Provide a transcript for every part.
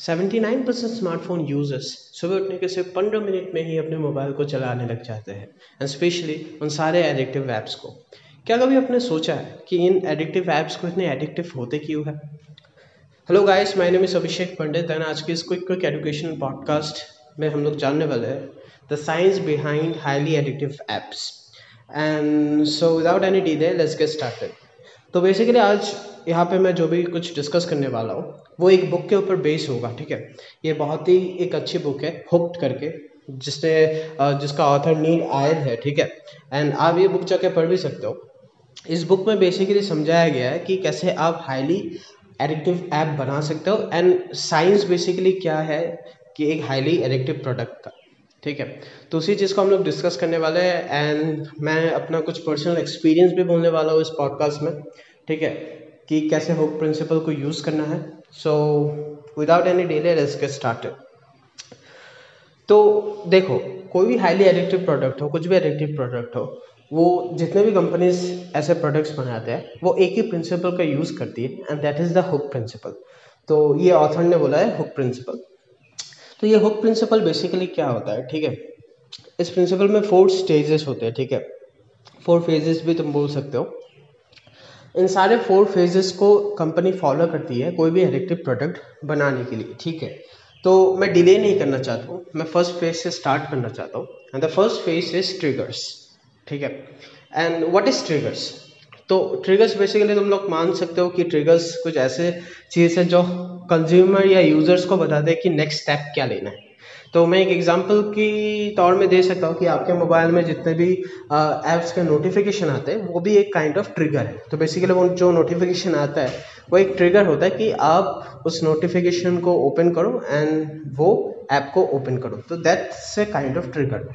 79 percent smartphone users सुबह उठने के सिर्फ़ पंद्रह मिनट में ही अपने मोबाइल को चलाने लग जाते हैं एंड स्पेशली उन सारे एडिक्टिव ऐप्स को। क्या कभी आपने सोचा है कि इन एडिक्टिव ऐप्स को इतने एडिक्टिव होते क्यों है? Hello guys my name is Abhishek Pandit and आज के इस क्विक क्विक एजुकेशन पॉडकास्ट में हम लोग जानने वाले हैं the science behind highly addictive apps and so without any delay let's get started तो बेसिकली आज यहाँ पे मैं जो भी कुछ डिस्कस करने वाला हूँ, वो एक बुक के ऊपर बेस होगा, ठीक है? ये बहुत ही एक अच्छी बुक है हुक्ड करके, जिसने जिसका ऑथर नील आयद है, ठीक है? एंड आप ये बुक जाके पढ़ भी सकते हो। इस बुक में बेसिकली समझाया गया है कि कैसे आप हाईली एडिक्टिव ऐप बना सकते हो। एंड साइंस बेसिकली क्या है कि एक हाईली एडिक्टिव प्रोडक्ट का। ठीक है? तो उसी चीज़ को हम लोग डिस्कस करने वाले हैं एंड मैं अपना कुछ पर्सनल एक्सपीरियंस भी बोलने वाला हूँ इस पॉडकास्ट में, ठीक है? कि कैसे हुक प्रिंसिपल को यूज़ करना है। So without any delay let's get started तो देखो, कोई भी हाईली एडिक्टिव प्रोडक्ट हो, कुछ भी एडिक्टिव प्रोडक्ट हो, वो जितने भी कंपनीज़ ऐसे प्रोडक्ट्स बनाते हैं, वो एक ही प्रिंसिपल का यूज़ करती है and that is the hook principle तो ये ऑथर ने बोला है हुक प्रिंसिपल तो ये हुक प्रिंसिपल बेसिकली क्या होता है? ठीक है? इस प्रिंसिपल में फोर स्टेजेस होते हैं, ठीक है? फोर फेजेस भी तुम बोल सकते हो। इन सारे फोर फेजेस को कंपनी फॉलो करती है कोई भी एडिक्टिव प्रोडक्ट बनाने के लिए, ठीक है? तो मैं डिले नहीं करना चाहता हूँ। मैं फ़र्स्ट फ़ेज़ से स्टार्ट करना चाहता हूँ। And the first phase is triggers ठीक है? एंड व्हाट इज़ ट्रिगर्स तो ट्रिगर्स बेसिकली तुम लोग मान सकते हो कि ट्रिगर्स कुछ ऐसे चीज़ है जो कंज्यूमर या यूज़र्स को बता दें कि नेक्स्ट स्टेप क्या लेना है। तो मैं एक एग्जांपल की तौर में दे सकता हूँ कि आपके मोबाइल में जितने भी ऐप्स के नोटिफिकेशन आते हैं, वो भी एक काइंड ऑफ़ ट्रिगर है। तो बेसिकली वो जो नोटिफिकेशन आता है, वो एक ट्रिगर होता है कि आप उस नोटिफिकेशन को ओपन करो एंड वो ऐप को ओपन करो। तो that's a kind of trigger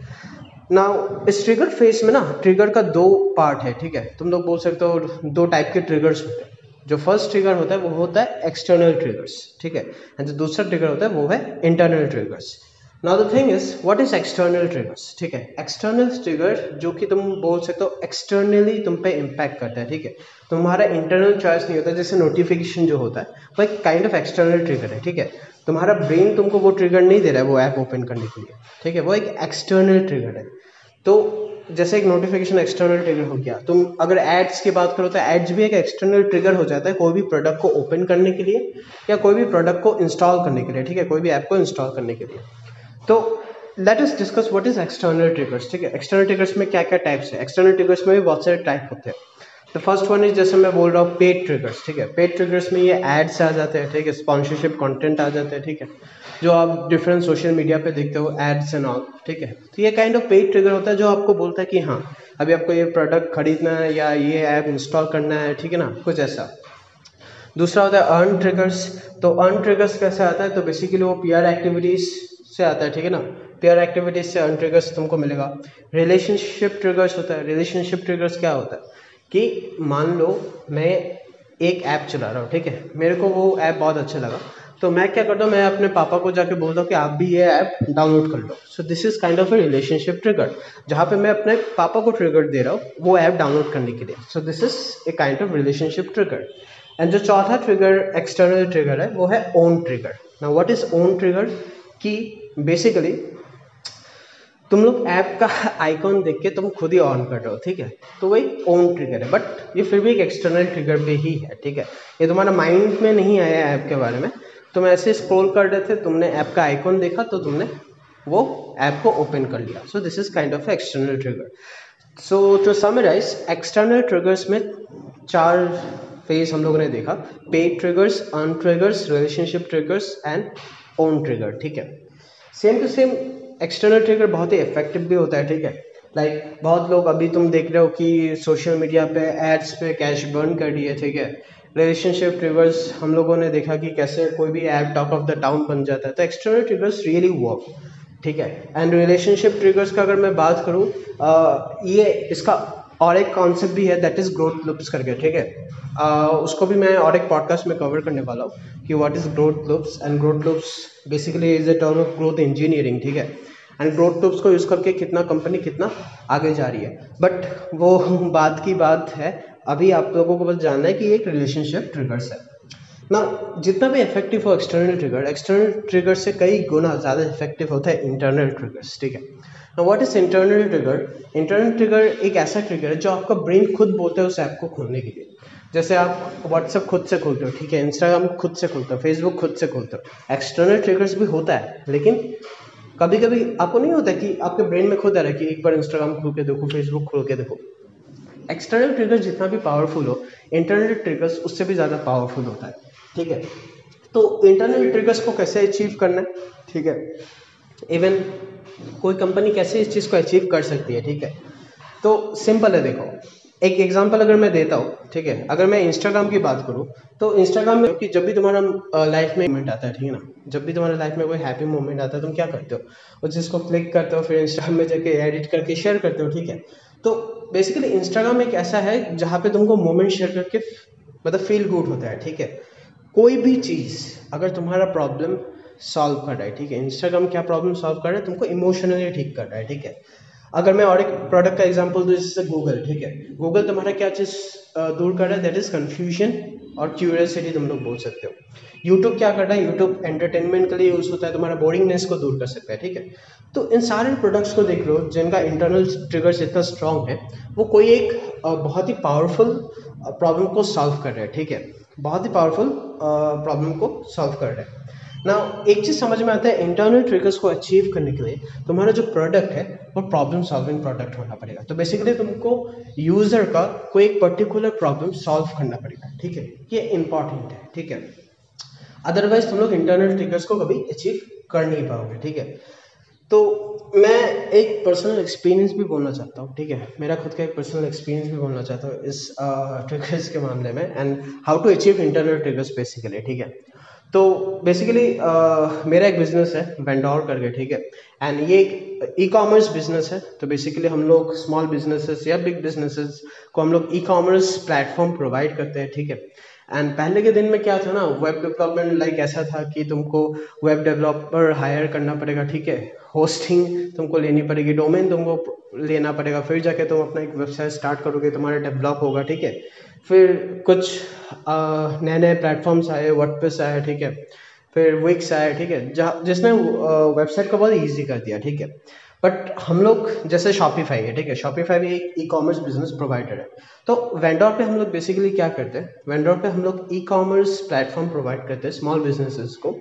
ना इस ट्रिगर फेस में ना ट्रिगर का दो पार्ट है, ठीक है? तुम लोग बोल सकते हो, दो टाइप के ट्रिगर्स होते हैं। जो फ़र्स्ट ट्रिगर होता है, वो होता है एक्सटर्नल ट्रिगर्स ठीक है? एंड जो दूसरा ट्रिगर होता है, वो है internal triggers now the thing is what is external triggers ठीक है? एक्सटर्नल ट्रिगर जो कि तुम बोल सकते हो एक्सटर्नली तुम पे इम्पैक्ट करता है, ठीक है? तुम्हारा इंटरनल चॉइस नहीं होता, जैसे नोटिफिकेशन जो होता है, वो एक काइंड ऑफ़ एक्सटर्नल ट्रिगर है, ठीक है? तुम्हारा ब्रेन तुमको वो ट्रिगर नहीं दे रहा है, वो ऐप ओपन करने के लिए, ठीक है? वो एक एक्सटर्नल ट्रिगर है. तो जैसे एक नोटिफिकेशन एक्सटर्नल ट्रिगर हो गया, तुम अगर एड्स की बात करो तो एड्स भी एक एक्सटर्नल ट्रिगर हो जाता है कोई भी प्रोडक्ट को ओपन करने के लिए या कोई भी प्रोडक्ट को इंस्टॉल करने के लिए, ठीक है? कोई भी ऐप को इंस्टॉल करने के लिए। तो let us discuss what is external triggers ठीक है? एक्सटर्नल ट्रिगर्स में क्या क्या टाइप्स है? एक्सटर्नल ट्रिगर्स में भी बहुत सारे टाइप होते हैं। द फ़र्स्ट वन इज़ जैसे मैं बोल रहा हूँ पेड ट्रिगर्स ठीक है? पेड ट्रिगर्स में ये एड्स आ जाते हैं, ठीक है? स्पॉन्सरशिप कॉन्टेंट आ जाते हैं, ठीक है? जो आप डिफरेंट सोशल मीडिया पे देखते हो एड्स एंड ऑल ठीक है? तो ये काइंड ऑफ़ पेड ट्रिगर होता है जो आपको बोलता है कि हाँ अभी आपको ये प्रोडक्ट खरीदना है या ये ऐप इंस्टॉल करना है, ठीक है ना? कुछ ऐसा। दूसरा होता है अर्न ट्रिगर्स तो अर्न ट्रिगर्स कैसे आता है? तो बेसिकली वो पी एक्टिविटीज़ से आता है, ठीक है ना? पेयर एक्टिविटीज़ से अर्न ट्रिगर्स तुमको मिलेगा। रिलेशनशिप ट्रिगर्स होता है। रिलेशनशिप ट्रिगर्स क्या होता है? कि मान लो मैं एक ऐप चला रहा हूँ, ठीक है? मेरे को वो ऐप बहुत अच्छा लगा। तो मैं क्या करता हूँ, मैं अपने पापा को जाके बोलता हूँ कि आप भी ये ऐप डाउनलोड कर लो। So this is kind of a relationship trigger जहाँ पे मैं अपने पापा को ट्रिगर दे रहा हूँ, वो ऐप डाउनलोड करने के लिए। So this is a kind of relationship trigger and जो चौथा ट्रिगर एक्सटर्नल ट्रिगर है, वो है ओन ट्रिगर ना वट इज़ ओन ट्रिगर कि बेसिकली तुम लोग ऐप का आइकॉन देख के तुम खुद ही ऑन कर रहे हो, ठीक है? तो वही ओन ट्रिगर है। बट ये फिर भी एक एक्सटर्नल ट्रिगर पे ही है, ठीक है? ये तुम्हारा माइंड में नहीं आया ऐप के बारे में। तुम ऐसे स्क्रॉल कर रहे थे तुमने ऐप का आइकॉन देखा तो तुमने वो ऐप को ओपन कर लिया। So this is kind of external trigger so to summarize external triggers में चार फ़ेज़ हम लोगों ने देखा। Paid triggers on triggers relationship triggers and own trigger ठीक है? Same to same external trigger बहुत ही इफ़ेक्टिव भी होता है ठीक है? लाइक like, बहुत लोग अभी तुम देख रहे हो कि सोशल मीडिया पे एड्स पे कैश बर्न कर दिए ठीक है? रिलेशनशिप ट्रिगर्स हम लोगों ने देखा कि कैसे कोई भी app top of the town बन जाता है। तो एक्सटर्नल ट्रिगर्स रियली वर्क ठीक है? एंड रिलेशनशिप ट्रिगर्स का अगर मैं बात करूँ ये इसका और एक कॉन्सेप्ट भी है दैट इज़ ग्रोथ लुप्स करके ठीक है? uh, उसको भी मैं और एक पॉडकास्ट में कवर करने वाला हूँ कि what is growth loops and growth loops basically is a term of growth engineering ठीक है? एंड ग्रोथ लुप्स को यूज़ करके कितना कंपनी कितना आगे जा रही है। बट वो बात की बात है अभी आप लोगों को बस जानना है कि एक रिलेशनशिप ट्रिगर्स है। ना जितना भी इफ़ेक्टिव हो एक्सटर्नल ट्रिगर एक्सटर्नल ट्रिगर से कई गुना ज़्यादा इफ़ेक्टिव होता है इंटरनल ट्रिगर्स ठीक है? ना what is internal trigger internal trigger एक ऐसा ट्रिगर है जो आपका ब्रेन खुद बोलता है उस ऐप को खोलने के लिए। जैसे आप व्हाट्सएप खुद से खोलते हो, ठीक है? इंस्टाग्राम खुद से खोलते हो फेसबुक खुद से खोलते हो। एक्सटर्नल ट्रिगर्स भी होता है, लेकिन कभी कभी आपको नहीं होता कि आपके ब्रेन में खुद आ रहा है कि एक बार इंस्टाग्राम खोल के देखो फेसबुक खोल के देखो। एक्सटर्नल ट्रिगर्स जितना भी पावरफुल हो इंटरनल ट्रिगर्स उससे भी ज़्यादा पावरफुल होता है, ठीक है? तो इंटरनल ट्रिगर्स को कैसे अचीव करना है, ठीक है? इवन कोई कंपनी कैसे इस चीज़ को अचीव कर सकती है, ठीक है? तो सिंपल है, देखो। एक एग्जांपल अगर मैं देता हूँ, ठीक है? अगर मैं इंस्टाग्राम की बात करूँ तो इंस्टाग्राम में कि जब भी तुम्हारा लाइफ में मोमेंट आता है, ठीक है ना? जब भी तुम्हारे लाइफ में कोई हैप्पी मोमेंट आता है, तुम क्या करते हो? और जिसको क्लिक करते हो, फिर इंस्टाग्राम में जाके एडिट करके शेयर करते हो, ठीक है? तो बेसिकली इंस्टाग्राम एक ऐसा है जहाँ पे तुमको मोमेंट शेयर करके मतलब फील गुड होता है, ठीक है? कोई भी चीज़, अगर तुम्हारा प्रॉब्लम सॉल्व कर रहा है, ठीक है? इंस्टाग्राम क्या प्रॉब्लम सॉल्व कर रहा है? तुमको इमोशनली ठीक कर रहा है, ठीक है? अगर मैं और एक प्रोडक्ट का एग्ज़ाम्पल दूँ, जैसे गूगल ठीक है? गूगल तुम्हारा क्या चीज़ दूर कर रहा है? दैट इज़ कन्फ्यूज़न और क्यूरियसिटी तुम लोग बोल सकते हो। यूट्यूब क्या कर रहा है? यूट्यूब एंटरटेनमेंट के लिए यूज़ होता है, तुम्हारा बोरिंगनेस को दूर कर सकता है, ठीक है? तो इन सारे प्रोडक्ट्स को देख लो, जिनका इंटरनल ट्रिगर्स इतना स्ट्रॉन्ग है, वो कोई एक बहुत ही पावरफुल प्रॉब्लम को सॉल्व कर रहा है, ठीक है? बहुत ही पावरफुल प्रॉब्लम को सॉल्व कर रहा है। ना एक चीज़ समझ में आता है इंटरनल ट्रिगर्स को अचीव करने के लिए तुम्हारा जो प्रोडक्ट है, वो प्रॉब्लम सॉल्विंग प्रोडक्ट होना पड़ेगा। तो बेसिकली तुमको यूज़र का कोई एक पर्टिकुलर प्रॉब्लम सॉल्व करना पड़ेगा, ठीक है? ये इंपॉर्टेंट है, ठीक है? अदरवाइज़ तुम लोग इंटरनल ट्रिगर्स को कभी अचीव कर नहीं पाओगे, ठीक है? तो मैं एक पर्सनल एक्सपीरियंस भी बोलना चाहता हूँ, ठीक है? मेरा खुद का एक पर्सनल एक्सपीरियंस भी बोलना चाहता हूँ इस ट्रिगर्स के मामले में and how to achieve internal triggers basically ठीक है? तो बेसिकली uh, मेरा एक बिज़नेस है वेंडोर करके ठीक है? एंड ये एक ई कॉमर्स बिज़नेस है तो बेसिकली हम लोग स्मॉल बिजनेसेस या बिग बिजनेसेस को हम लोग ई कॉमर्स प्लेटफॉर्म प्रोवाइड करते हैं ठीक है? एंड पहले के दिन में क्या था ना वेब डेवलपमेंट लाइक ऐसा था कि तुमको वेब डेवलपर हायर करना पड़ेगा, ठीक है? होस्टिंग तुमको लेनी पड़ेगी डोमेन तुमको लेना पड़ेगा, फिर जाके तुम अपना एक वेबसाइट स्टार्ट करोगे, तुम्हारा डेवलप होगा, ठीक है? फिर कुछ नए नए प्लेटफॉर्म्स आए वर्डप्रेस आए ठीक है? फिर विक्स आए ठीक है? जहाँ, जिसने वेबसाइट को बहुत ईजी कर दिया, ठीक है? बट हम लोग जैसे शॉपिफाई है, ठीक है? शॉपिफाई भी एक ई कॉमर्स बिज़नेस प्रोवाइडर है। तो वेंडोर पे हम लोग बेसिकली क्या करते हैं? वेंडोर पे हम लोग ई कॉमर्स प्लेटफॉर्म प्रोवाइड करते हैं स्मॉल बिजनेसेस को।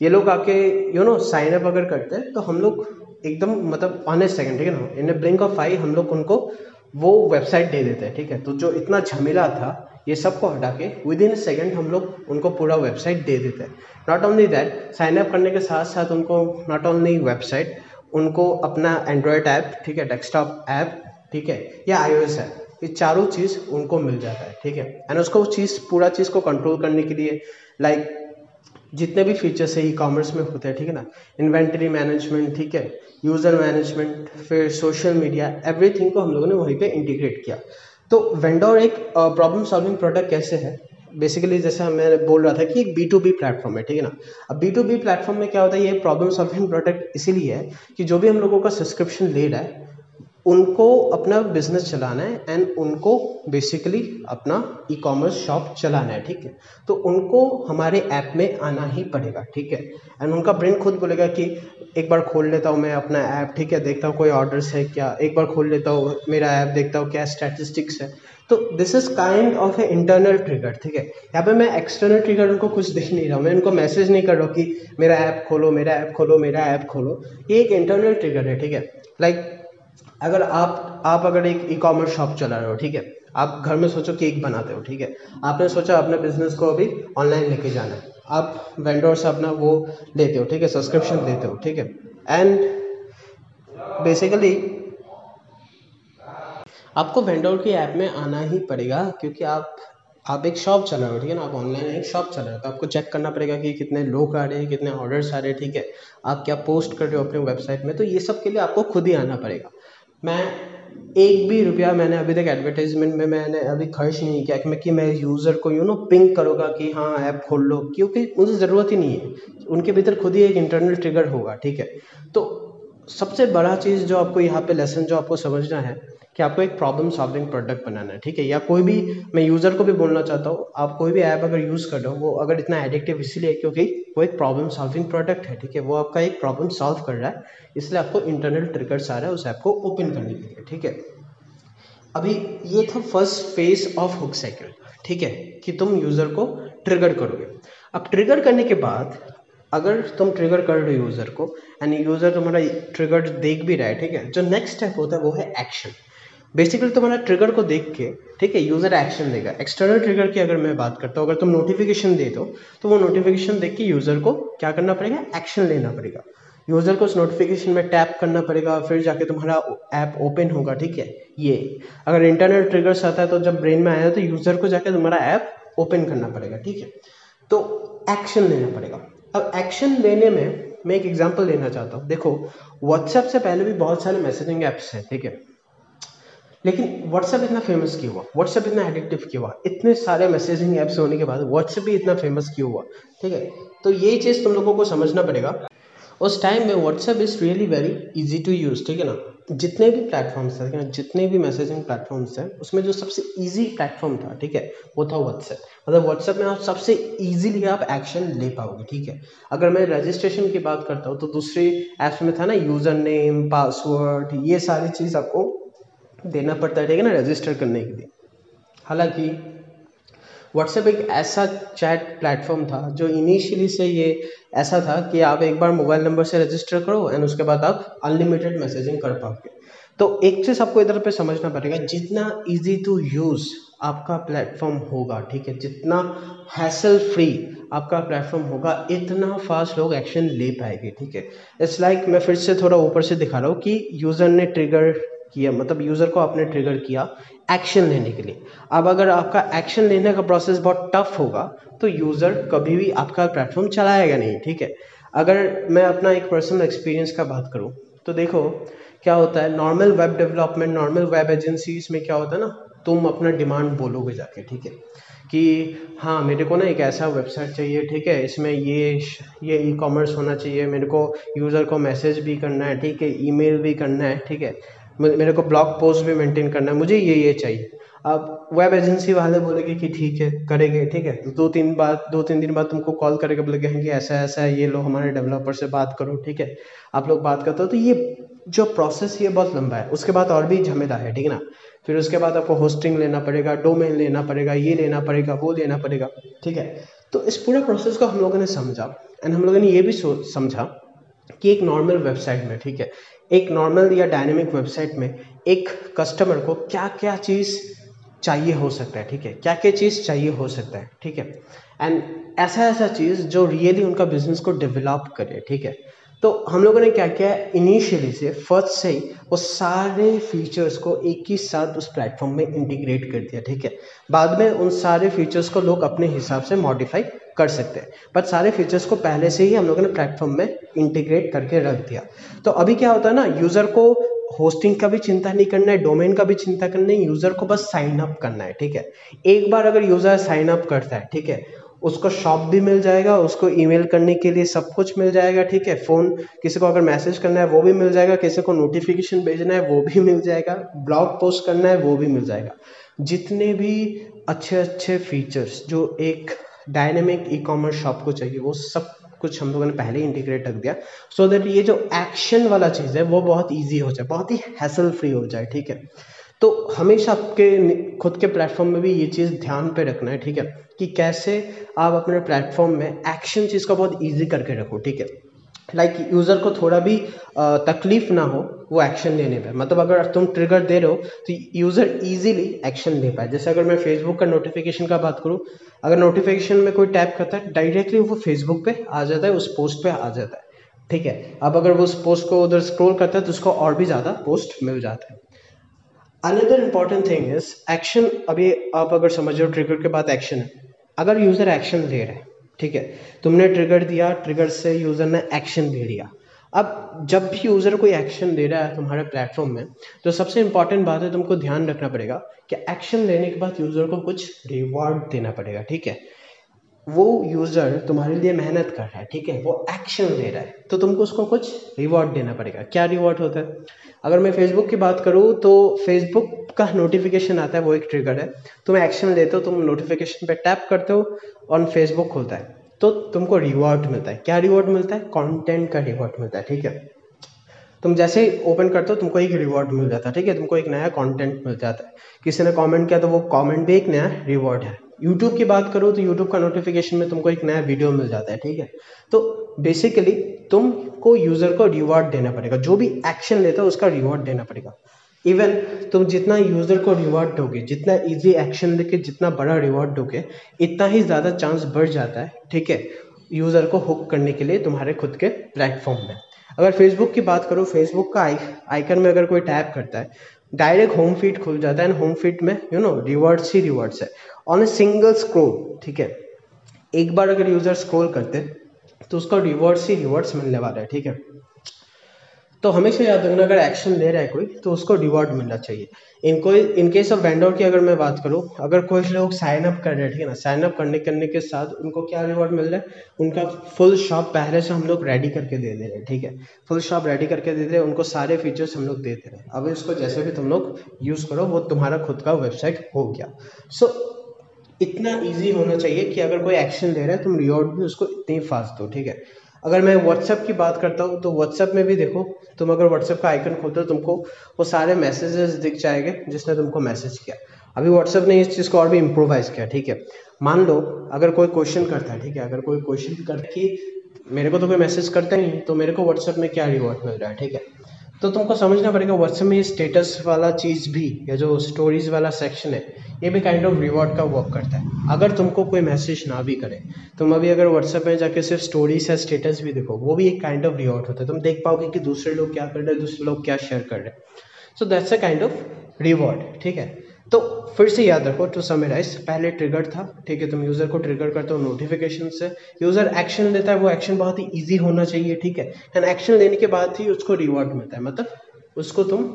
ये लोग आके यू नो साइन अप अगर करते हैं तो हम लोग एकदम मतलब ऑन ए सेकेंड ठीक है ना? इन ब्लिंक ऑफ़ आई हम लोग उनको वो वेबसाइट दे देते हैं, ठीक है? तो जो इतना झमेला था, ये सबको हटा के विद इन सेकेंड हम लोग उनको पूरा वेबसाइट दे देते हैं। Not only that sign up करने के साथ साथ उनको नॉट ओनली वेबसाइट उनको अपना एंड्रॉयड ऐप ठीक है डेस्कटॉप ऐप ठीक है, या आई ऐप ये चारों चीज़ उनको मिल जाता है, ठीक है। एंड उसको चीज़, पूरा चीज़ को कंट्रोल करने के लिए लाइक जितने भी फीचर्स है ई कॉमर्स में होते हैं, ठीक है ना इन्वेंटरी मैनेजमेंट ठीक है यूज़र मैनेजमेंट फिर सोशल मीडिया एवरीथिंग को हम लोगों ने वहीं पे इंटीग्रेट किया। तो वेंडोर एक प्रॉब्लम सॉल्विंग प्रोडक्ट कैसे है? बेसिकली जैसे मैं बोल रहा था कि एक बी टू बी प्लेटफॉर्म है, ठीक है ना? अब बी टू बी प्लेटफॉर्म में क्या होता है, ये प्रॉब्लम सॉल्विंग प्रोडक्ट इसीलिए है कि जो भी हम लोगों का सब्सक्रिप्शन ले रहा है, उनको अपना बिज़नेस चलाना है एंड उनको बेसिकली अपना ई कॉमर्स शॉप चलाना है, ठीक है? तो उनको हमारे ऐप में आना ही पड़ेगा, ठीक है? एंड उनका ब्रेन खुद बोलेगा कि एक बार खोल लेता हूँ मैं अपना ऐप ठीक है? देखता हूँ कोई ऑर्डर्स है क्या? एक बार खोल लेता हूँ मेरा ऐप देखता हूँ क्या स्टैटिस्टिक्स है। तो this is kind of a internal trigger ठीक है? यहाँ पे मैं एक्सटर्नल ट्रिगर उनको कुछ दिख नहीं रहा हूँ। मैं उनको मैसेज नहीं कर रहा हूँ कि मेरा ऐप खोलो, मेरा ऐप खोलो, मेरा ऐप खोलो। ये एक इंटरनल ट्रिगर है, ठीक है? लाइक अगर आप आप अगर एक ई कॉमर्स शॉप चला रहे हो, ठीक है? आप घर में सोचो केक बनाते हो, ठीक है? आपने सोचा अपने बिज़नेस को अभी ऑनलाइन लेके जाना है। आप वेंडर से अपना वो लेते हो, ठीक है? सब्सक्रिप्शन लेते हो, ठीक है? एंड बेसिकली आपको वेंडर की ऐप में आना ही पड़ेगा, क्योंकि आप आप एक शॉप चला रहे हो, ठीक है ना? आप ऑनलाइन एक शॉप चला रहे हो तो आपको चेक करना पड़ेगा कि कितने लोग आ रहे हैं, कितने ऑर्डर्स आ रहे हैं, ठीक है? आप क्या पोस्ट कर रहे हो अपने वेबसाइट में? तो ये सब के लिए आपको खुद ही आना पड़ेगा। मैं, एक भी रुपया मैंने अभी तक एडवर्टाइजमेंट में मैंने अभी खर्च नहीं किया, कि मैं कि मैं यूज़र को यू नो पिंक करूँगा कि हाँ ऐप खोल लो, क्योंकि मुझे ज़रूरत ही नहीं है। उनके भीतर खुद ही एक इंटरनल ट्रिगर होगा, ठीक है? तो सबसे बड़ा चीज़ जो आपको यहाँ पे लेसन जो आपको समझना है कि आपको एक प्रॉब्लम सॉल्विंग प्रोडक्ट बनाना है, ठीक है? या कोई भी, मैं यूज़र को भी बोलना चाहता हूँ, आप कोई भी ऐप अगर यूज़ कर रहे हो, वो अगर इतना एडिक्टिव इसीलिए क्योंकि वो एक प्रॉब्लम सॉल्विंग प्रोडक्ट है, ठीक है? वो आपका एक प्रॉब्लम सॉल्व कर रहा है, इसलिए आपको इंटरनल ट्रिगर्स आ रहा है उस ऐप को ओपन करने के लिए, ठीक है? अभी ये था first phase of hook cycle ठीक है? कि तुम यूज़र को ट्रिगर करोगे। अब ट्रिगर करने के बाद, अगर तुम ट्रिगर कर रहे हो यूज़र को एंड यूज़र तुम्हारा ट्रिगर देख भी रहा है, ठीक है? जो नेक्स्ट स्टेप होता है, वो है एक्शन बेसिकली तुम्हारा ट्रिगर को देख के, ठीक है यूज़र एक्शन देगा एक्सटर्नल ट्रिगर की अगर मैं बात करता हूँ, अगर तुम नोटिफिकेशन दे दो तो वो नोटिफिकेशन देख के यूज़र को क्या करना पड़ेगा? एक्शन लेना पड़ेगा। यूज़र को उस नोटिफिकेशन में टैप करना पड़ेगा, फिर जाके तुम्हारा ऐप ओपन होगा, ठीक है? ये। अगर इंटरनल ट्रिगर्स आता है तो जब ब्रेन में आया तो यूज़र को जाके तुम्हारा ऐप ओपन करना पड़ेगा, ठीक है? तो एक्शन लेना पड़ेगा। अब एक्शन लेने में, मैं एक एग्जांपल लेना चाहता हूँ। देखो व्हाट्सएप से पहले भी बहुत सारे मैसेजिंग ऐप्स हैं, ठीक है? लेकिन व्हाट्सएप इतना फ़ेमस क्यों हुआ? व्हाट्सएप इतना एडिक्टिव क्यों हुआ? इतने सारे मैसेजिंग ऐप्स होने के बाद व्हाट्सएप भी इतना फ़ेमस क्यों हुआ? ठीक है? तो ये चीज़ तुम लोगों को समझना पड़ेगा। उस टाइम में WhatsApp is really very easy to use ठीक है ना? जितने भी प्लेटफॉर्म्स थे जितने भी मैसेजिंग प्लेटफॉर्म्स हैं उसमें जो सबसे इजी प्लेटफॉर्म था, ठीक है, वो था व्हाट्सएप मतलब व्हाट्सएप में आप सबसे इजीली आप एक्शन ले पाओगे, ठीक है? अगर मैं रजिस्ट्रेशन की बात करता हूँ तो दूसरी ऐप्स में था ना यूज़र नेम पासवर्ड ये सारी चीज़ आपको देना पड़ता है, ठीक है ना रजिस्टर करने के लिए। हालाँकि व्हाट्सएप एक ऐसा चैट प्लेटफॉर्म था, जो इनिशियली से ये ऐसा था कि आप एक बार मोबाइल नंबर से रजिस्टर करो एंड उसके बाद आप अनलिमिटेड मैसेजिंग कर पाओगे। तो एक चीज़ आपको इधर पे समझना पड़ेगा, जितना इजी टू यूज़ आपका प्लेटफॉर्म होगा, ठीक है, जितना हैसल फ्री आपका प्लेटफॉर्म होगा, इतना फास्ट लोग एक्शन ले पाएँगे, ठीक है। इट्स लाइक मैं फिर से थोड़ा ऊपर से दिखा रहा हूँ कि यूज़र ने ट्रिगर किया मतलब यूज़र को आपने ट्रिगर किया एक्शन लेने के लिए। अब अगर आपका एक्शन लेने का प्रोसेस बहुत टफ होगा तो यूज़र कभी भी आपका प्लेटफॉर्म चलाएगा नहीं, ठीक है? अगर मैं अपना एक पर्सनल एक्सपीरियंस का बात करूँ तो देखो क्या होता है normal web development normal web agencies में क्या होता है ना, तुम अपना डिमांड बोलोगे जाके, ठीक है? कि हाँ मेरे को ना एक ऐसा वेबसाइट चाहिए, ठीक है? इसमें ये ये ई कॉमर्स होना चाहिए, मेरे को यूज़र को मैसेज भी करना है, ठीक है? ईमेल भी करना है, ठीक है? मेरे को ब्लॉग पोस्ट भी मेंटेन करना है, मुझे ये ये चाहिए। अब वेब एजेंसी वाले बोलेंगे कि ठीक है, करेंगे, ठीक है? तो दो तीन बार दो तीन दिन बाद तुमको कॉल करेगा, बोलेंगे कि ऐसा ऐसा है, ये लो, हमारे डेवलपर से बात करो, ठीक है? आप लोग बात करते हो तो ये जो प्रोसेस ये बहुत लंबा है, उसके बाद और भी झमेला है, ठीक है ना? फिर उसके बाद आपको होस्टिंग लेना पड़ेगा डोमेन लेना पड़ेगा, ये लेना पड़ेगा, वो लेना पड़ेगा, ठीक है? तो इस पूरे प्रोसेस को हम लोगों ने समझा एंड हम लोगों ने ये भी समझा कि एक नॉर्मल वेबसाइट में, ठीक है? एक नॉर्मल या डायनेमिक वेबसाइट में एक कस्टमर को क्या क्या चीज़ चाहिए हो सकता है, ठीक है? क्या क्या चीज़ चाहिए हो सकता है, ठीक है? एंड ऐसा ऐसा चीज़ जो रियली उनका बिज़नेस को डेवलप करे, ठीक है? तो हम लोगों ने क्या किया इनिशियली से फ़र्स्ट से ही वो सारे फीचर्स को एक ही साथ उस प्लेटफॉर्म में इंटीग्रेट कर दिया, ठीक है? बाद में उन सारे फीचर्स को लोग अपने हिसाब से मॉडिफाई कर सकते हैं। बट सारे फीचर्स को पहले से ही हम लोगों ने प्लेटफॉर्म में इंटीग्रेट करके रख दिया। तो अभी क्या होता है ना यूज़र को होस्टिंग का भी चिंता नहीं करना है डोमेन का भी चिंता करना है यूज़र को बस साइन अप करना है, ठीक है? एक बार अगर यूज़र साइन अप करता है, ठीक है, उसको शॉप भी मिल जाएगा, उसको ईमेल करने के लिए सब कुछ मिल जाएगा, ठीक है? फ़ोन किसी को अगर मैसेज करना है, वो भी मिल जाएगा, किसी को नोटिफिकेशन भेजना है, वो भी मिल जाएगा ब्लॉग पोस्ट करना है, वो भी मिल जाएगा। जितने भी अच्छे अच्छे फीचर्स जो एक डायनेमिक ई कॉमर्स शॉप को चाहिए, वो सब कुछ हम लोगों ने पहले ही इंटीग्रेट रख दिया। सो so दैट ये जो एक्शन वाला चीज़ है, वो बहुत ईजी हो जाए, बहुत ही हैसल फ्री हो जाए, ठीक है? तो हमेशा आपके खुद के प्लेटफॉर्म में भी ये चीज़ ध्यान पे रखना है, ठीक है? कि कैसे आप अपने प्लेटफॉर्म में एक्शन चीज़ को बहुत ईजी करके रखो, ठीक है? लाइक like यूज़र को थोड़ा भी तकलीफ़ ना हो, वो एक्शन लेने पे। मतलब अगर तुम ट्रिगर दे रहे हो तो यूज़र इजीली एक्शन ले पाए। जैसे अगर मैं फेसबुक का नोटिफिकेशन का बात करूँ, अगर नोटिफिकेशन में कोई टैप करता है डायरेक्टली वो फेसबुक पे आ जाता है, उस पोस्ट पे आ जाता है। ठीक है? अब अगर वो उस पोस्ट को उधर स्क्रोल करता है तो उसको और भी ज़्यादा पोस्ट मिल जाता है। Another important thing is action अभी आप अगर समझ रहे हो ट्रिगर के बाद एक्शन है। अगर यूज़र एक्शन ले रहा है ठीक है? तुमने ट्रिगर दिया ट्रिगर से यूज़र ने एक्शन ले लिया अब जब भी यूज़र कोई एक्शन दे रहा है तुम्हारे प्लेटफॉर्म में तो सबसे इंपॉर्टेंट बात है तुमको ध्यान रखना पड़ेगा कि एक्शन लेने के बाद यूज़र को कुछ रिवॉर्ड देना पड़ेगा, ठीक है? वो यूज़र तुम्हारे लिए मेहनत कर रहा है, ठीक है? वो एक्शन ले रहा है। तो तुमको उसको कुछ रिवॉर्ड देना पड़ेगा। क्या रिवॉर्ड होता है? अगर मैं फेसबुक की बात करूँ तो फेसबुक का नोटिफिकेशन आता है, वो एक ट्रिगर है। तुम एक्शन लेते हो, तुम नोटिफिकेशन पे टैप करते हो और फेसबुक खुलता है। तो तुमको रिवॉर्ड मिलता है। क्या रिवॉर्ड मिलता है? कॉन्टेंट का रिवॉर्ड मिलता है, ठीक है? तुम जैसे ही ओपन करते हो, तुमको एक रिवॉर्ड मिल जाता है, ठीक है? तुमको एक नया कंटेंट मिल जाता है। किसी ने कमेंट किया तो वो कमेंट भी एक नया रिवॉर्ड है। यूट्यूब की बात करो तो यूट्यूब का नोटिफिकेशन में तुमको एक नया वीडियो मिल जाता है, ठीक है? तो बेसिकली तुमको यूज़र को रिवॉर्ड देना पड़ेगा। जो भी एक्शन लेता है, उसका रिवॉर्ड देना पड़ेगा। इवन तुम जितना यूज़र को रिवॉर्ड दोगे, जितना इजी एक्शन लेके जितना बड़ा रिवॉर्ड दोगे, इतना ही ज़्यादा चांस बढ़ जाता है, ठीक है? यूज़र को हुक करने के लिए तुम्हारे खुद के प्लेटफॉर्म में। अगर फेसबुक की बात करो फेसबुक का आइकन में अगर कोई टैप करता है डायरेक्ट होम फ़ीड खुल जाता है एंड होम फ़ीड में यू नो रिवॉर्ड्स ही रिवॉर्ड्स है। ऑन ए सिंगल स्क्रोल ठीक है? एक बार अगर यूज़र स्क्रोल करते तो उसको रिवॉर्ड्स ही रिवॉर्ड्स मिलने वाला है, ठीक है? तो हमेशा याद रखना, अगर एक्शन ले रहा है कोई तो उसको रिवॉर्ड मिलना चाहिए। इन कोई इन केस ऑफ़ वेंडर की अगर मैं बात करूँ, अगर कोई लोग साइन अप कर रहे हैं, ठीक है ना? साइन अप करने करने के साथ उनको क्या रिवॉर्ड मिल रहा है? उनका फुल शॉप पहले से हम लोग रेडी करके दे दे रहे हैं, ठीक है? फुल शॉप रेडी करके दे दे रहे हैं, उनको सारे फीचर्स हम लोग दे दे रहे हैं। अब इसको जैसे भी तुम लोग यूज़ करो, वो तुम्हारा खुद का वेबसाइट हो गया। सो इतना ईजी होना चाहिए कि अगर कोई एक्शन ले रहा है, तुम रिवॉर्ड भी उसको इतनी फास्ट दो, ठीक है? अगर मैं व्हाट्सएप की बात करता हूँ तो व्हाट्सएप में भी देखो, तुम अगर व्हाट्सएप का आइकन खोलते हो, तुमको वो सारे मैसेजेस दिख जाएँगे, जिसने तुमको मैसेज किया। अभी व्हाट्सएप ने इस चीज़ को और भी इम्प्रोवाइज किया, ठीक है? मान लो, अगर कोई क्वेश्चन करता है, ठीक है? अगर कोई क्वेश्चन कर कि मेरे को तो कोई मैसेज करता ही नहीं तो मेरे को व्हाट्सएप में क्या रिवॉर्ड मिल रहा है, ठीक है? तो तुमको समझना पड़ेगा व्हाट्सएप में ये स्टेटस वाला चीज़ भी, या जो स्टोरीज वाला सेक्शन है, ये भी काइंड ऑफ़ रिवॉर्ड का वर्क करता है। अगर तुमको कोई मैसेज ना भी करे, तुम अभी अगर व्हाट्सएप में जाके सिर्फ़ स्टोरीज या स्टेटस भी देखो, वो भी एक काइंड ऑफ़ रिवॉर्ड होता है। तुम देख पाओगे कि दूसरे लोग क्या कर रहे हैं, दूसरे लोग क्या शेयर कर रहे हैं। So that's a kind of reward ठीक है? तो फिर से याद रखो टू समराइज पहले ट्रिगर था, ठीक है, तुम यूज़र को ट्रिगर करते हो नोटिफिकेशन से। यूज़र एक्शन लेता है, वो एक्शन बहुत ही ईजी होना चाहिए, ठीक है। एंड एक्शन लेने के बाद ही उसको रिवॉर्ड मिलता है मतलब उसको तुम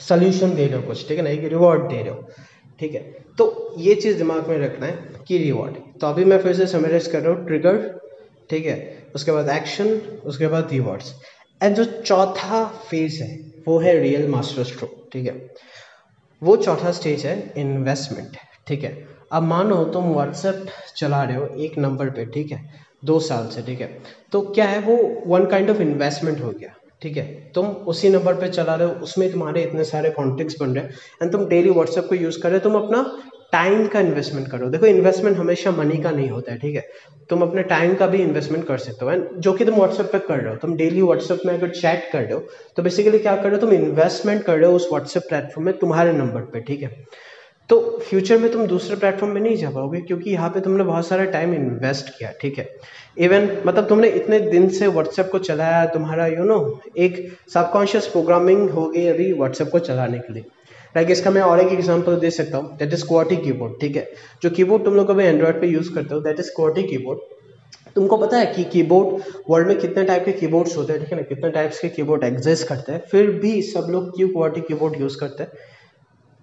सोल्यूशन दे रहे हो कुछ, ठीक है ना, एक रिवॉर्ड दे रहे हो, ठीक है। तो ये चीज़ दिमाग में रखना है कि रिवॉर्ड तो अभी मैं फिर से समराइज कर रहा हूँ ट्रिगर ठीक है, उसके बाद एक्शन उसके बाद रिवॉर्ड्स एंड जो चौथा फ़ेज़ है, वो है रियल मास्टर स्ट्रोक ठीक है। वो चौथा स्टेज है इन्वेस्टमेंट ठीक है? अब मानो तुम व्हाट्सएप चला रहे हो एक नंबर पे, ठीक है? दो साल से, ठीक है? तो क्या है वो वन काइंड ऑफ़ इन्वेस्टमेंट हो गया, ठीक है? तुम उसी नंबर पे चला रहे हो, उसमें तुम्हारे इतने सारे कॉन्टेक्ट्स बन रहे हैं एंड तुम डेली व्हाट्सएप को यूज़ कर रहे हो, तुम अपना टाइम का इन्वेस्टमेंट करो। देखो इन्वेस्टमेंट हमेशा मनी का नहीं होता है ठीक है? तुम अपने टाइम का भी इन्वेस्टमेंट कर सकते हो। एंड जो कि तुम व्हाट्सएप पे कर रहे हो तुम डेली व्हाट्सएप में अगर चैट कर रहे हो तो बेसिकली क्या कर रहे हो तुम इन्वेस्टमेंट कर रहे हो उस व्हाट्सएप प्लेटफॉर्म में तुम्हारे नंबर पे ठीक है? तो फ्यूचर में तुम दूसरे प्लेटफॉर्म में नहीं जा पाओगे क्योंकि यहाँ पे तुमने बहुत सारा टाइम इन्वेस्ट किया ठीक है? इवन मतलब तुमने इतने दिन से व्हाट्सएप को चलाया तुम्हारा यू you नो know, एक सबकॉन्शियस प्रोग्रामिंग हो गई अभी व्हाट्सएप को चलाने के लिए। लाइक इसका मैं और एक एग्जांपल दे सकता हूँ. दैट इज़ क्वाटी कीबोर्ड ठीक है? जो कीबोर्ड तुम लोग अभी एंड्रॉइड पे यूज़ करते हो दैट इज़ क्वाटी कीबोर्ड तुमको पता है कि कीबोर्ड वर्ल्ड में कितने टाइप के कीबोर्ड्स होते हैं, ठीक है ना? कितने टाइप्स के कीबोर्ड एग्जिस्ट करते हैं, फिर भी सब लोग क्यों क्वाटी कीबोर्ड यूज़ करते हैं?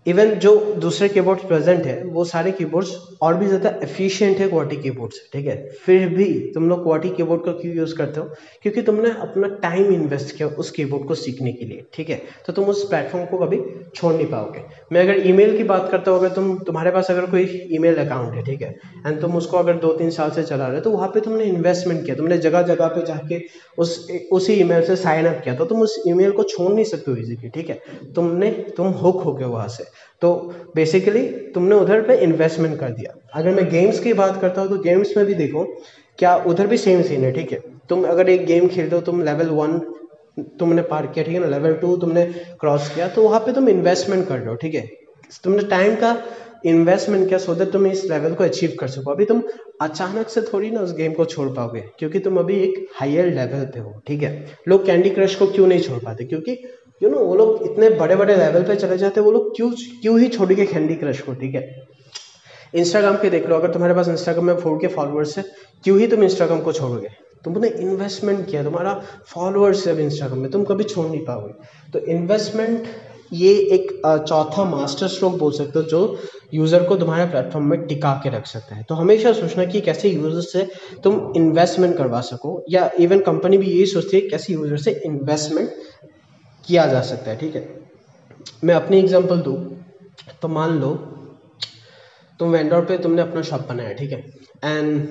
इवन जो दूसरे कीबोर्ड्स प्रेजेंट है, वो सारे कीबोर्ड्स और भी ज़्यादा एफिशिएंट है क्वाटी कीबोर्ड से ठीक है? फिर भी तुम लोग क्वाटी कीबोर्ड का क्यों यूज़ करते हो? क्योंकि तुमने अपना टाइम इन्वेस्ट किया उस कीबोर्ड को सीखने के लिए, ठीक है? तो तुम उस प्लेटफॉर्म को कभी छोड़ नहीं पाओगे। मैं अगर ईमेल की बात करता हूँ, अगर तुम, तुम्हारे पास अगर कोई ईमेल अकाउंट है, ठीक है? एंड तुम उसको अगर दो तीन साल से चला रहे हो तो वहाँ पर तुमने इन्वेस्टमेंट किया, तुमने जगह जगह पर जाके उस, उसी ईमेल से साइन अप किया तो तुम उस ईमेल को छोड़ नहीं सकते हो इजीली ठीक है? तुमने, तुम हुक हो गए वहाँ से। तो बेसिकली तुमने उधर पे इन्वेस्टमेंट कर दिया। अगर मैं गेम्स की बात करता हूँ तो गेम्स में भी देखो, क्या उधर भी सेम सीन है, ठीक है? तुम अगर एक गेम खेलते हो, तुम लेवल वन तुमने पार किया, ठीक है ना? लेवल टू तुमने क्रॉस किया तो वहाँ पे तुम इन्वेस्टमेंट कर रहे हो, ठीक है? तुमने टाइम का इन्वेस्टमेंट किया सो दैट तुम इस लेवल को अचीव कर सको। अभी तुम अचानक से थोड़ी ना उस गेम को छोड़ पाओगे, क्योंकि तुम अभी एक हायर लेवल पे हो, ठीक है? लोग कैंडी क्रश को क्यों नहीं छोड़ पाते? क्योंकि यू नो वो लोग इतने बड़े बड़े लेवल पे चले जाते हैं, वो लोग क्यों क्यों ही छोड़ के कैंडी क्रश को, ठीक है? इंस्टाग्राम पे देख लो, अगर तुम्हारे पास इंस्टाग्राम में फोर के फॉलोअर्स है, क्यों ही तुम इंस्टाग्राम को छोड़ोगे? तुमने इन्वेस्टमेंट किया, तुम्हारा फॉलोअर्स है अब इंस्टाग्राम में, तुम कभी छोड़ नहीं पाओगे। तो इन्वेस्टमेंट ये एक चौथा मास्टर स्ट्रोक बोल सकते हो, जो यूज़र को तुम्हारे प्लेटफॉर्म में टिका के रख सकता है। तो हमेशा सोचना कि कैसे यूज़र से तुम इन्वेस्टमेंट करवा सको, या इवन कंपनी भी यही सोचती है, कैसे यूज़र से इन्वेस्टमेंट किया जा सकता है, ठीक है? मैं अपनी एग्जांपल दूँ तो मान लो, तुम वेंडर पे तुमने अपना शॉप बनाया, ठीक है? एंड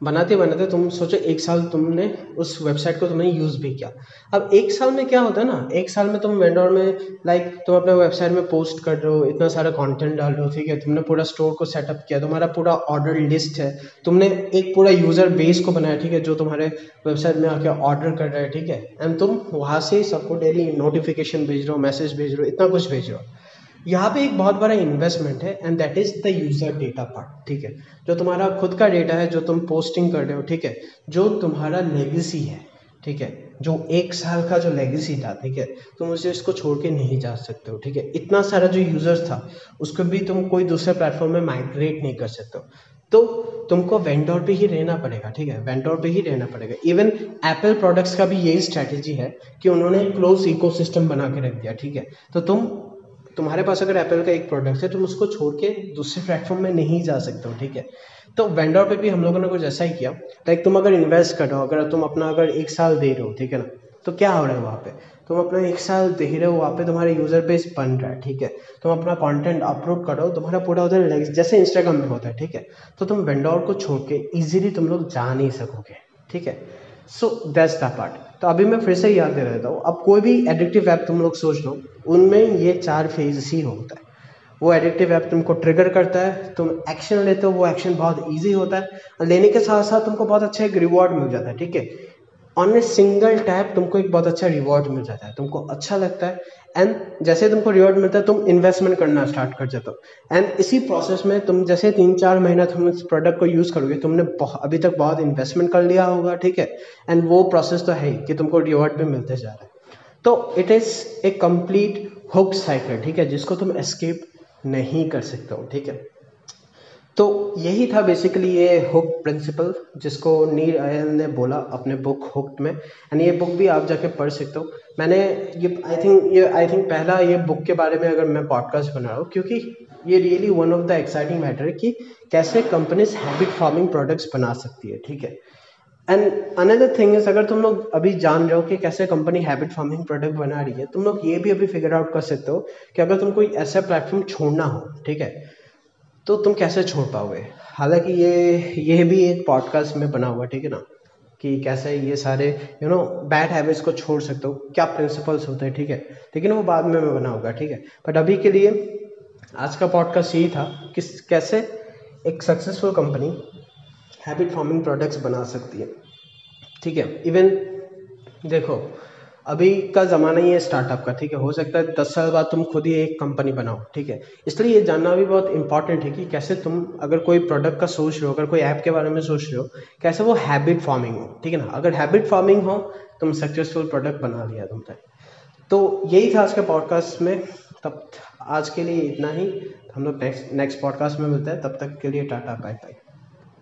बनाते बनाते तुम सोचो एक साल तुमने उस वेबसाइट को तुमने यूज़ भी किया। अब एक साल में क्या होता है ना? एक साल में तुम वेंडोर में लाइक तुम अपने वेबसाइट में पोस्ट कर रहे हो, इतना सारा कंटेंट डाल रहे हो, ठीक है? तुमने पूरा स्टोर को सेटअप किया, तुम्हारा पूरा ऑर्डर लिस्ट है। तुमने एक पूरा यूज़र बेस को बनाया, ठीक है? जो तुम्हारे वेबसाइट में आके ऑर्डर कर रहे हैं, ठीक है? एंड तुम वहाँ से सबको डेली नोटिफिकेशन भेज रहे हो मैसेज भेज रहे हो, इतना कुछ भेज रहे हो। यहाँ पे एक बहुत बड़ा इन्वेस्टमेंट है and that is the user data part ठीक है? जो तुम्हारा खुद का डेटा है, जो तुम पोस्टिंग कर रहे हो, ठीक है? जो तुम्हारा लेगेसी है, ठीक है? जो एक साल का जो लेगेसी था, ठीक है? तुम उसे इसको छोड़ के नहीं जा सकते हो, ठीक है? इतना सारा जो यूज़र्स था, उसको भी तुम कोई दूसरे प्लेटफॉर्म में माइग्रेट नहीं कर सकते हो। तो तुमको वेंडोर पे ही रहना पड़ेगा, ठीक है? वेंडोर पे ही रहना पड़ेगा। इवन एप्पल प्रोडक्ट्स का भी यही स्ट्रैटेजी है कि उन्होंने क्लोज इकोसिस्टम बना के रख दिया, ठीक है? तो तुम तुम्हारे पास अगर एप्पल का एक प्रोडक्ट है, तुम उसको छोड़ के दूसरे प्लेटफॉर्म में नहीं जा सकते हो, ठीक है? तो वेंडर पे भी हम लोगों ने कुछ ऐसा ही किया। लाइक तुम अगर इन्वेस्ट कर रहे हो, अगर तुम अपना अगर एक साल दे रहे हो, ठीक है ना? तो क्या हो रहा है वहाँ पे? तुम अपना एक साल दे रहे हो, वहाँ पे तुम्हारा यूज़र बेस बन रहा है, ठीक है? तुम अपना कंटेंट अपलोड करो तुम्हारा पूरा उधर जैसे इंस्टाग्राम में होता है, ठीक है? तो तुम वेंडोर को छोड़ के इजीली तुम लोग जा नहीं सकोगे, ठीक है? सो दैट्स द पार्ट तो अभी मैं फिर से याद दे रहता हूँ। अब कोई भी एडिक्टिव ऐप तुम लोग सोच लो, उनमें ये चार फ़ेज़ ही होता है। वो एडिक्टिव ऐप तुमको ट्रिगर करता है, तुम एक्शन लेते हो, वो एक्शन बहुत ईजी होता है। लेने के साथ साथ तुमको बहुत अच्छा एक रिवॉर्ड मिल जाता है, ठीक है? ऑन ए सिंगल टैप तुमको एक बहुत अच्छा रिवॉर्ड मिल जाता है, तुमको अच्छा लगता है। एंड जैसे तुमको रिवॉर्ड मिलता है, तुम इन्वेस्टमेंट करना स्टार्ट कर जाते हो। एंड इसी प्रोसेस में तुम जैसे तीन चार महीना तुम इस प्रोडक्ट को यूज़ करोगे, तुमने अभी तक बहुत इन्वेस्टमेंट कर लिया होगा, ठीक है? एंड वो प्रोसेस तो है ही कि तुमको रिवॉर्ड भी मिलते जा रहा है। तो it is a complete hook cycle ठीक है? जिसको तुम एस्केप नहीं कर सकते हो, ठीक है? तो यही था बेसिकली ये हुक प्रिंसिपल जिसको नीर आयल ने बोला अपने बुक हुक में। एंड ये बुक भी आप जाके पढ़ सकते हो। मैंने ये आई थिंक ये आई थिंक पहला ये बुक के बारे में अगर मैं पॉडकास्ट बना रहा हूँ, क्योंकि ये really one of the exciting matter है कि कैसे कंपनीज़ हैबिट फॉर्मिंग प्रोडक्ट्स बना सकती है, ठीक है? एंड अनदर थिंग इज़ अगर तुम लोग अभी जान रहे हो कि कैसे कंपनी हैबिट फॉर्मिंग प्रोडक्ट बना रही है, तुम लोग ये भी अभी फिगर आउट कर सकते हो कि अगर तुम कोई ऐसा प्लेटफॉर्म छोड़ना हो, ठीक है? तो तुम कैसे छोड़ पाओगे? हालाँकि ये ये भी एक पॉडकास्ट में बना हुआ, ठीक है ना? कि कैसे ये सारे यू नो बैड हैबिट्स को छोड़ सकते हो, क्या प्रिंसिपल्स होते हैं, ठीक है? लेकिन वो बाद में मैं बना होगा, ठीक है? बट अभी के लिए, आज का पॉडकास्ट यही था कि कैसे एक successful company habit forming products बना सकती है, ठीक है? इवन देखो अभी का ज़माना ही है स्टार्टअप का, ठीक है? हो सकता है दस साल बाद तुम खुद ही एक कंपनी बनाओ, ठीक है? इसलिए ये जानना भी बहुत इंपॉर्टेंट है कि कैसे तुम, अगर कोई प्रोडक्ट का सोच रहे हो, अगर कोई ऐप के बारे में सोच रहे हो, कैसे वो हैबिट फॉर्मिंग हो, ठीक है ना? अगर हैबिट फॉर्मिंग हो, तुम सक्सेसफुल प्रोडक्ट बना लिया तुमने तो। यही था आज के पॉडकास्ट में। तब आज के लिए इतना ही। हम लोग नेक्स्ट नेक्स्ट पॉडकास्ट में मिलते हैं। तब तक के लिए टाटा बाय बाय